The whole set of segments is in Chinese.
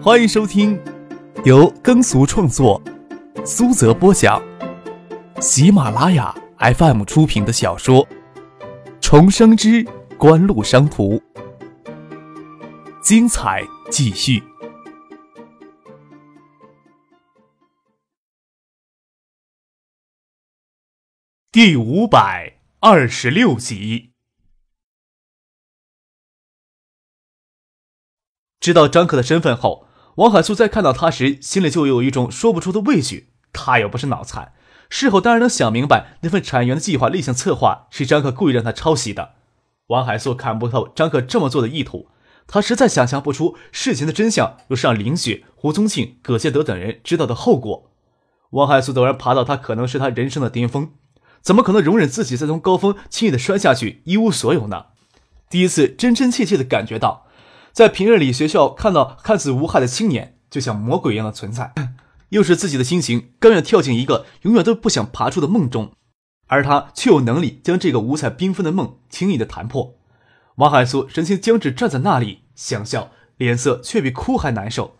欢迎收听由耕俗创作、苏泽播讲、喜马拉雅 FM 出品的小说《重生之官路商途》，精彩继续，第五百二十六集。知道张克的身份后，王海素在看到他时，心里就有一种说不出的畏惧。他又不是脑残，事后当然能想明白，那份产源的计划立项策划是张克故意让他抄袭的。王海素看不透张克这么做的意图，他实在想象不出事情的真相若是让林雪、胡宗庆、葛建德等人知道的后果。王海素陡然爬到他可能是他人生的巅峰，怎么可能容忍自己再从高峰轻易的摔下去，一无所有呢？第一次真真切切的感觉到。在平日里，学校看到看似无害的青年，就像魔鬼一样的存在，又是自己的心情甘愿跳进一个永远都不想爬出的梦中，而他却有能力将这个五彩缤纷的梦轻易的弹破。王海苏神情僵直，站在那里想笑，脸色却比哭还难受。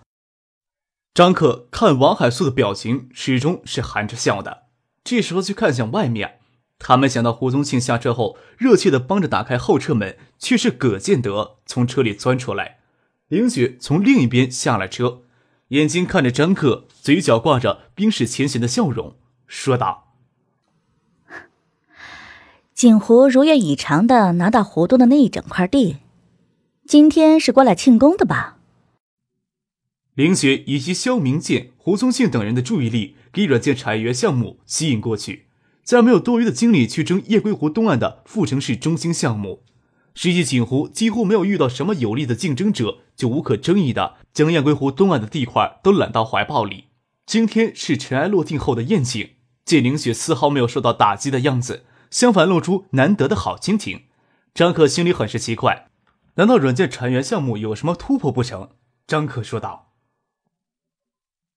张克看王海素的表情，始终是含着笑的。这时候去看向外面。他们想到胡宗庆下车后，热切地帮着打开后车门，却是葛建德从车里钻出来。林雪从另一边下了车，眼睛看着张克，嘴角挂着冰释前嫌的笑容，说道：“ 锦湖如愿以偿的拿到湖东的那一整块地，今天是过来庆功的吧？”林雪以及肖明建、胡宗庆等人的注意力给软件产业园项目吸引过去。自然没有多余的精力去争夜归湖东岸的副城市中心项目。实际锦湖几乎没有遇到什么有力的竞争者，就无可争议的将夜归湖东岸的地块都揽到怀抱里。今天是尘埃落定后的宴请，见凌雪丝毫没有受到打击的样子，相反露出难得的好心情。张可心里很是奇怪，难道软件产源项目有什么突破不成？张可说道：“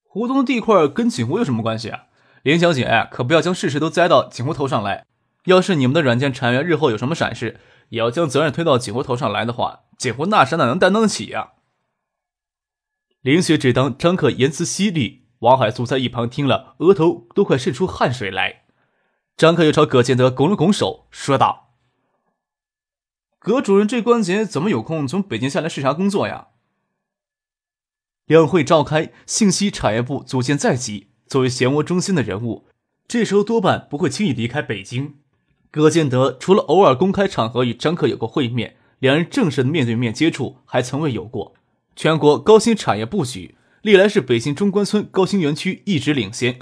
湖东地块跟锦湖有什么关系啊？”林小姐，可不要将事实都栽到景湖头上来。要是你们的软件产源日后有什么闪失，也要将责任推到景湖头上来的话，景湖那时哪能担当得起呀？林雪只当张克言辞犀利，王海苏在一旁听了，额头都快渗出汗水来。张克又朝葛建德拱了拱手，说道：“葛主任这关节怎么有空从北京下来视察工作呀？”两会召开，信息产业部组建在即。作为漩涡中心的人物，这时候多半不会轻易离开北京。葛建德除了偶尔公开场合与张克有过会面，两人正式的面对面接触还从未有过。全国高新产业布局历来是北京中关村高新园区一直领先，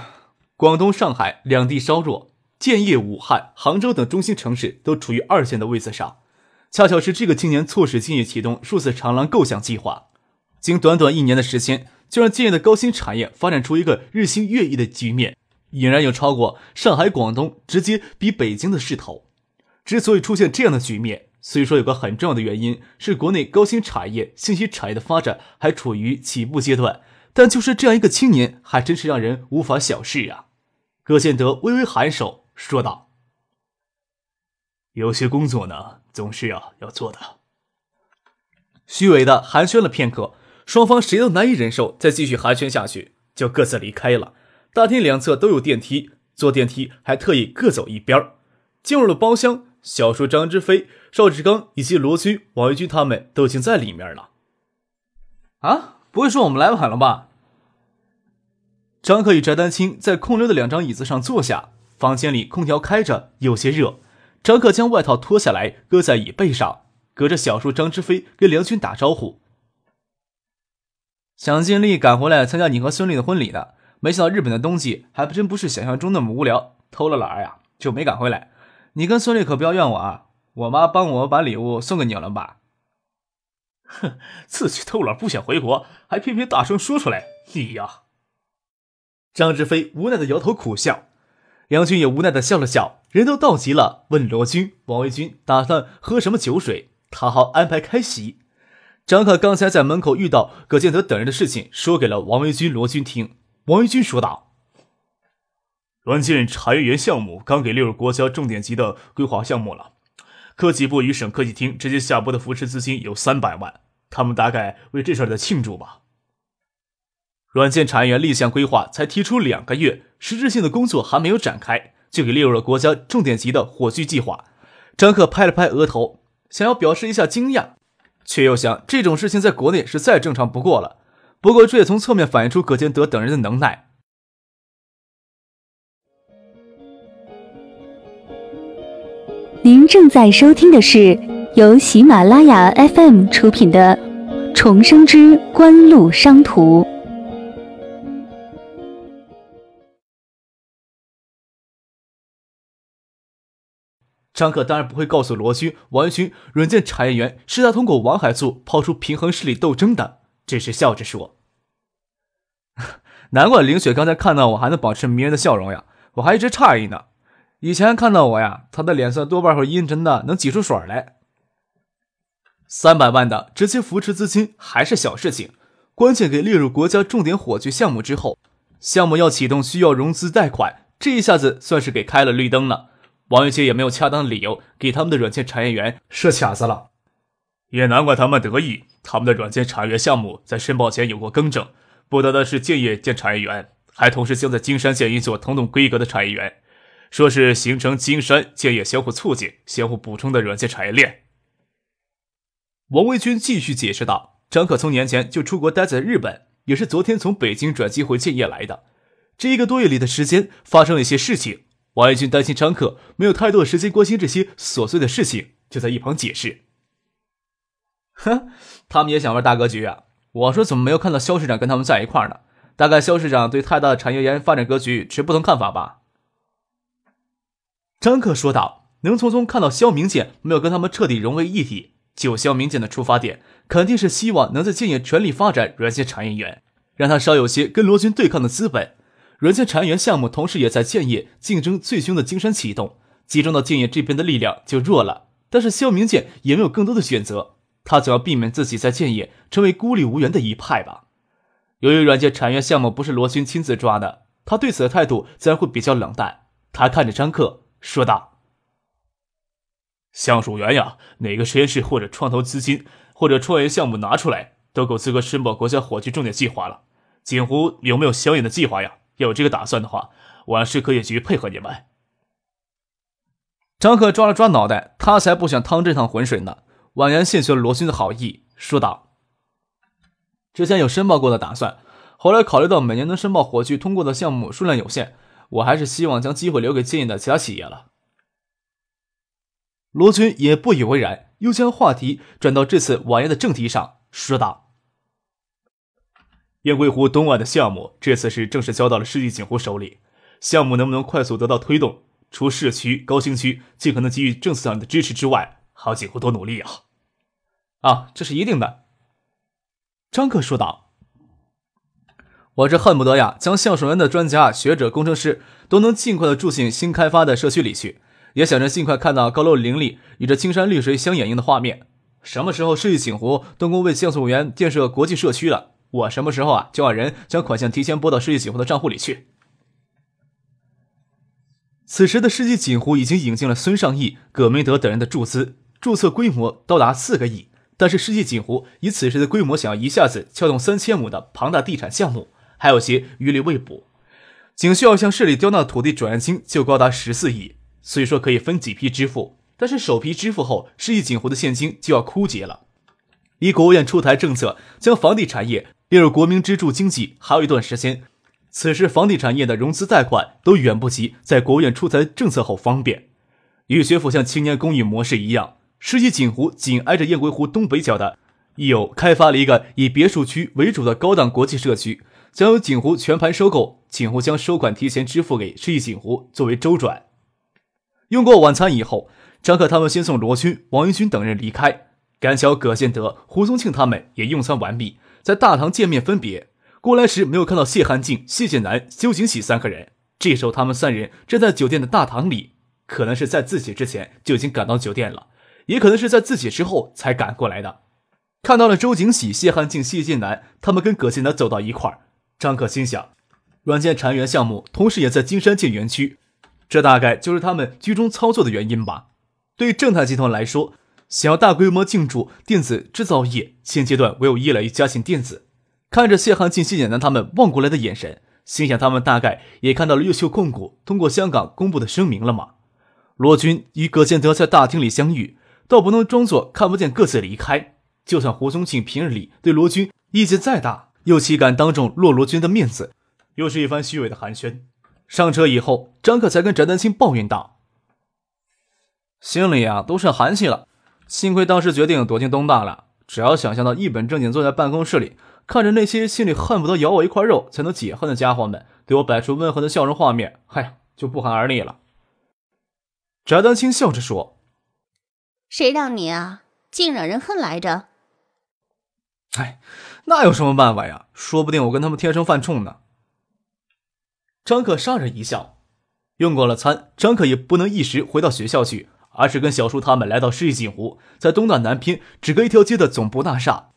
广东、上海两地稍弱，建业、武汉、杭州等中心城市都处于二线的位子上。恰巧是这个青年促使建业启动数字长廊构想计划，经短短一年的时间。就让建业的高新产业发展出一个日新月异的局面，俨然有超过上海、广东，直接比北京的势头。之所以出现这样的局面，虽说有个很重要的原因是国内高新产业、信息产业的发展还处于起步阶段，但就是这样一个青年，还真是让人无法小视啊！葛建德微微颔首，说道：“有些工作呢，总是要要做的。”虚伪的寒暄了片刻。双方谁都难以忍受再继续寒暄下去，就各自离开了。大厅两侧都有电梯，坐电梯还特意各走一边进入了包厢，小叔张之飞、邵志刚以及罗军、王玉军他们都已经在里面了。啊，不会说我们来晚了吧？张克与翟丹青在空溜的两张椅子上坐下，房间里空调开着，有些热。张克将外套脱下来搁在椅背上，隔着小叔张之飞跟梁军打招呼。想尽力赶回来参加你和孙俪的婚礼的，没想到日本的冬季还真不是想象中那么无聊，偷了懒呀就没赶回来。你跟孙俪可不要怨我啊，我妈帮我把礼物送给你了吧？哼，自己偷懒不想回国，还偏偏大声说出来，你呀！张志飞无奈的摇头苦笑，梁军也无奈的笑了笑，人都到齐了，问罗军、王维军打算喝什么酒水，他好安排开席。张克刚才在门口遇到葛建德等人的事情，说给了王维军、罗军听。王维军说道：“软件产业园项目刚给列入国家重点级的规划项目了，科技部与省科技厅直接下拨的扶持资金有三百万，他们大概为这事儿在庆祝吧。”软件产业园立项规划才提出两个月，实质性的工作还没有展开，就给列入了国家重点级的火炬计划。张克拍了拍额头，想要表示一下惊讶，却又想这种事情在国内是再正常不过了。不过这也从侧面反映出葛建德等人的能耐。您正在收听的是由喜马拉雅 FM 出品的《重生之官路商途》。张克当然不会告诉罗军、王军，软件产业园是他通过王海素抛出平衡势力斗争的，只是笑着说：“ 难怪林雪刚才看到我还能保持迷人的笑容呀，我还一直诧异呢。”以前看到我呀，他的脸色多半会阴沉的，能挤出水来。三百万的直接扶持资金还是小事情，关键给列入国家重点火炬项目之后，项目要启动需要融资贷款，这一下子算是给开了绿灯了。王玉杰也没有恰当的理由给他们的软件产业园设卡子了，也难怪他们得意，他们的软件产业园项目在申报前有过更正，不单的是建业建产业园，还同时将在金山建一座同等规格的产业园。说是形成金山建业相互促进、相互补充的软件产业链。王维军继续解释道：“张可从年前就出国待在日本，也是昨天从北京转机回建业来的。这一个多月里的时间，发生了一些事情。王维军担心张克没有太多的时间关心这些琐碎的事情，就在一旁解释：‘哼，他们也想玩大格局啊。’我说怎么没有看到肖市长跟他们在一块呢？大概肖市长对太大的产业园发展格局持不同看法吧。”张克说道：“能从中看到肖明建没有跟他们彻底融为一体，就肖明建的出发点肯定是希望能在建业全力发展软件产业园，让他稍有些跟罗军对抗的资本。软件产业园项目同时也在建业竞争最凶的金山启动，集中到建业这边的力量就弱了。但是肖明建也没有更多的选择，他总要避免自己在建业成为孤立无援的一派吧。由于软件产业项目不是罗军亲自抓的，他对此的态度自然会比较冷淡。他看着张克。”说道：“橡树园呀，哪个实验室或者创投资金或者创业项目拿出来，都够资格申报国家火炬重点计划了。锦湖有没有相应的计划呀？有这个打算的话，我让市科业局配合你们。”张克抓了抓脑袋，他才不想趟这趟浑水呢。婉言谢绝了罗军的好意，说道：“之前有申报过的打算，后来考虑到每年能申报火炬通过的项目数量有限。”我还是希望将机会留给建业的其他企业了。罗军也不以为然，又将话题转到这次晚宴的正题上，说道：“雁归湖东岸的项目，这次是正式交到了世纪锦湖手里。项目能不能快速得到推动，除市区、高新区尽可能给予政策上的支持之外，还要锦湖多努力啊！”啊，这是一定的。”张克说道。我这恨不得呀，将橡树园的专家、学者、工程师都能尽快的住进新开发的社区里去，也想着尽快看到高楼林立、与这青山绿水相掩映的画面。什么时候世纪锦湖动工为橡树园建设国际社区了，我什么时候啊就让人将款项提前拨到世纪锦湖的账户里去。此时的世纪锦湖已经引进了孙尚义、葛明德等人的注资，注册规模高达四个亿。但是世纪锦湖以此时的规模，想要一下子撬动三千亩的庞大地产项目。还有些余力未补，仅需要向市里交纳土地转让金就高达十四亿。虽说可以分几批支付，但是首批支付后，世纪锦湖的现金就要枯竭了。以国务院出台政策将房地产业列入国民支柱经济，还有一段时间。此时房地产业的融资贷款都远不及在国务院出台政策后方便。与学府像青年公寓模式一样，世纪锦湖紧挨着雁归湖东北角的，亦有开发了一个以别墅区为主的高档国际社区。将由锦湖全盘收购，锦湖将收款提前支付给世纪锦湖作为周转。用过晚餐以后，张克他们先送罗军、王云军等人离开。赶巧葛建德、胡宗庆他们也用餐完毕，在大堂见面分别。过来时没有看到谢汉静、谢建南、邱景喜三个人，这时候他们三人站在酒店的大堂里，可能是在自己之前就已经赶到酒店了，也可能是在自己之后才赶过来的。看到了周景喜、谢汉静、谢建南，他们跟葛建德走到一块儿。张可心想，软件产业园项目同时也在金山建园区，这大概就是他们居中操作的原因吧。对正泰集团来说，想要大规模进驻电子制造业，现阶段唯有依赖于嘉信电子。看着谢汉进、谢简南他们望过来的眼神，心想他们大概也看到了优秀控股通过香港公布的声明了吗？罗军与葛建德在大厅里相遇，倒不能装作看不见，各自离开。就算胡宗庆平日里对罗军意见再大，又岂敢当众落罗军的面子？又是一番虚伪的寒暄。上车以后，张克才跟翟丹青抱怨道：“心里啊都是寒气了。幸亏当时决定躲进东大了。只要想象到一本正经坐在办公室里，看着那些心里恨不得咬我一块肉才能解恨的家伙们对我摆出温和的笑容画面，嗨，就不寒而栗了。”翟丹青笑着说：“谁让你啊，竟惹人恨来着？”哎，那有什么办法呀？说不定我跟他们天生犯冲呢。张可杀人一笑，用过了餐，张可也不能一时回到学校去，而是跟小叔他们来到市立锦湖，在东大南边只隔一条街的总部大厦。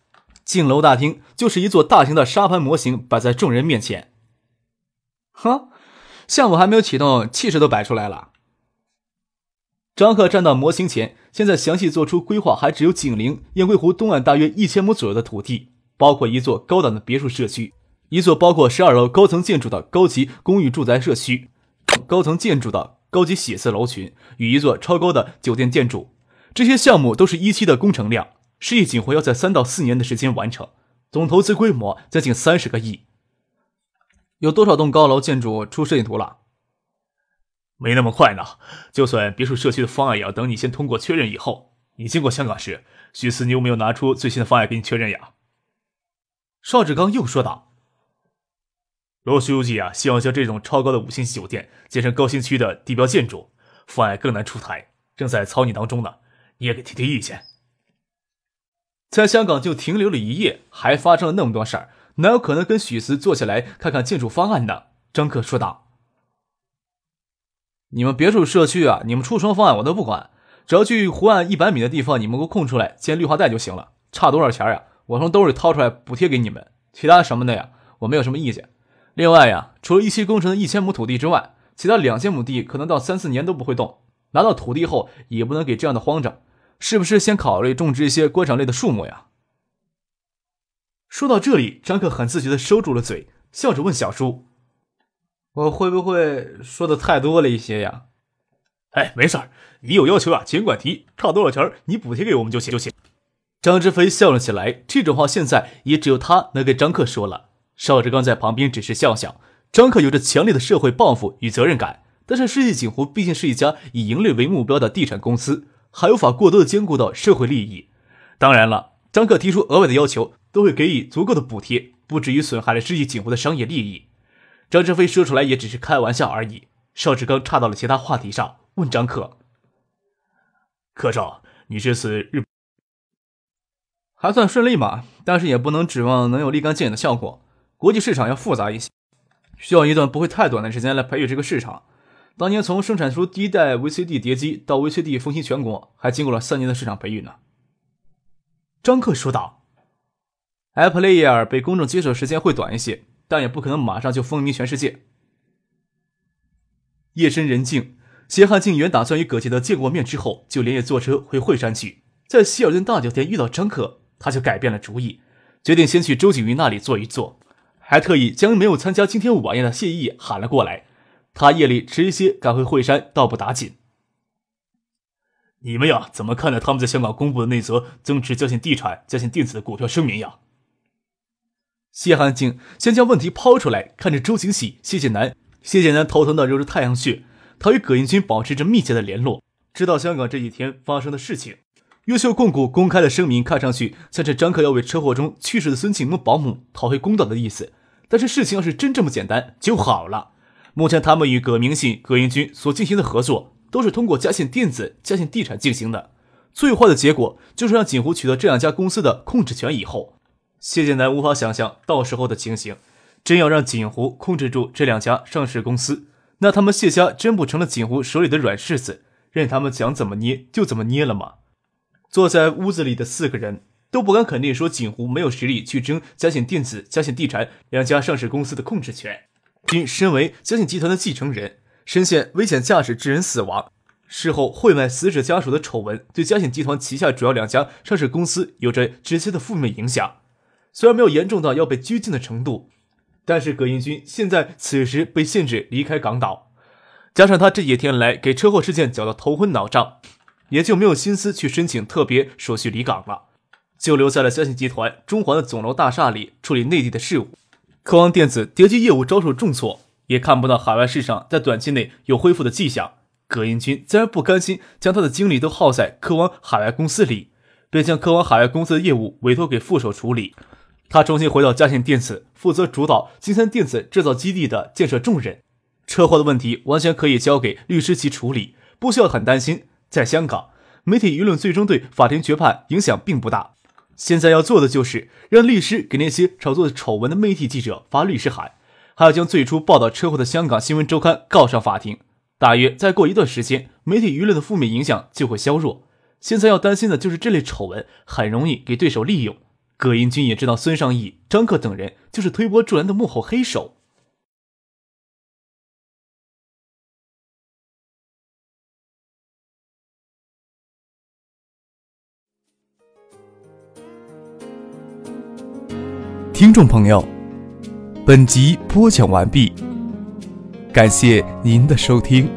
进楼大厅就是一座大型的沙盘模型摆在众人面前。哈，项目还没有启动，气势都摆出来了。张克站到模型前，现在详细做出规划，还只有景陵雁归湖东岸大约一千亩左右的土地，包括一座高档的别墅社区。一座包括十二楼高层建筑的高级公寓住宅社区，高层建筑的高级写字楼群与一座超高的酒店建筑，这些项目都是一期的工程量，事业锦湖要在三到四年的时间完成，总投资规模将近三十个亿。有多少栋高楼建筑出设计图了？没那么快呢，就算别墅社区的方案，也要等你先通过确认以后。你经过香港时，徐思，你有没有拿出最新的方案给你确认呀？邵志刚又说道。罗书记啊，希望将这种超高的五星级酒店建成高新区的地标建筑，方案更难出台，正在草拟当中呢。你也给提提意见。在香港就停留了一夜，还发生了那么多事儿，哪有可能跟许思坐下来看看建筑方案呢？张克说道：“你们别墅社区啊，你们出什么方案我都不管，只要去湖岸一百米的地方你们给我空出来建绿化带就行了。差多少钱呀？我从兜里掏出来补贴给你们。其他什么的呀，我没有什么意见。”另外呀，除了一期工程的一千亩土地之外，其他两千亩地可能到三四年都不会动。拿到土地后，也不能给这样的荒着，是不是先考虑种植一些观赏类的树木呀？说到这里，张克很自觉地收住了嘴，笑着问小叔：“我会不会说的太多了一些呀？”“哎，没事儿，你有要求啊，尽管提，差多少钱你补贴给我们就行就行。”张志飞笑了起来，这种话现在也只有他能给张克说了。邵志刚在旁边只是笑笑。张克有着强烈的社会抱负与责任感，但是世纪锦湖毕竟是一家以盈利为目标的地产公司，还无法过多的兼顾到社会利益。当然了，张克提出额外的要求，都会给予足够的补贴，不至于损害了世纪锦湖的商业利益。张志飞说出来也只是开玩笑而已。邵志刚岔到了其他话题上，问张克：“柯少，你这次日还算顺利嘛？但是也不能指望能有立竿见影的效果。”国际市场要复杂一些，需要一段不会太短的时间来培育这个市场。当年从生产出第一代 VCD 碟机到 VCD 风行全国，还经过了三年的市场培育呢。张克说道：“iPlayer 被公众接受时间会短一些，但也不可能马上就风靡全世界。”夜深人静，谢汉静原打算与葛杰德见过面之后，就连夜坐车回惠山去。在希尔顿大酒店遇到张克，他就改变了主意，决定先去周景瑜那里坐一坐。还特意将没有参加今天晚宴的谢意喊了过来。他夜里迟一些赶回惠山，倒不打紧。你们呀，怎么看待他们在香港公布的那则增持嘉信地产、嘉信电子的股票声明呀？谢汉静先将问题抛出来，看着周景喜、谢剑南。谢剑南头疼的揉着太阳穴。他与葛应军保持着密切的联络，知道香港这几天发生的事情。优秀控股公开的声明，看上去像是张克要为车祸中去世的孙庆萌保姆讨回公道的意思。但是事情要是真这么简单就好了。目前他们与葛明信、葛英军所进行的合作，都是通过嘉信电子、嘉信地产进行的。最坏的结果就是让锦湖取得这两家公司的控制权以后，谢建南无法想象到时候的情形。真要让锦湖控制住这两家上市公司，那他们谢家真不成了锦湖手里的软柿子，任他们想怎么捏就怎么捏了吗？坐在屋子里的四个人都不敢肯定说锦湖没有实力去争嘉信电子、嘉信地产两家上市公司的控制权。今身为嘉信集团的继承人，深陷危险驾驶致人死亡，事后贿买死者家属的丑闻，对嘉信集团旗下主要两家上市公司有着直接的负面影响。虽然没有严重到要被拘禁的程度，但是葛英军现在此时被限制离开港岛，加上他这几天来给车祸事件搅得头昏脑胀，也就没有心思去申请特别手续离港了，就留在了嘉信集团中环的总楼大厦里处理内地的事务。科王电子叠机业务遭受重挫，也看不到海外市场在短期内有恢复的迹象。葛英军自然不甘心将他的精力都耗在科王海外公司里，便将科王海外公司的业务委托给副手处理。他重新回到嘉信电子，负责主导金山电子制造基地的建设重任。车祸的问题完全可以交给律师去处理，不需要很担心。在香港，媒体舆论最终对法庭决判影响并不大。现在要做的就是让律师给那些炒作丑闻的媒体记者发律师函，还要将最初报道车祸的香港新闻周刊告上法庭。大约再过一段时间，媒体舆论的负面影响就会削弱。现在要担心的就是这类丑闻很容易给对手利用。葛英军也知道孙尚义、张克等人就是推波助澜的幕后黑手。听众朋友，本集播讲完毕，感谢您的收听。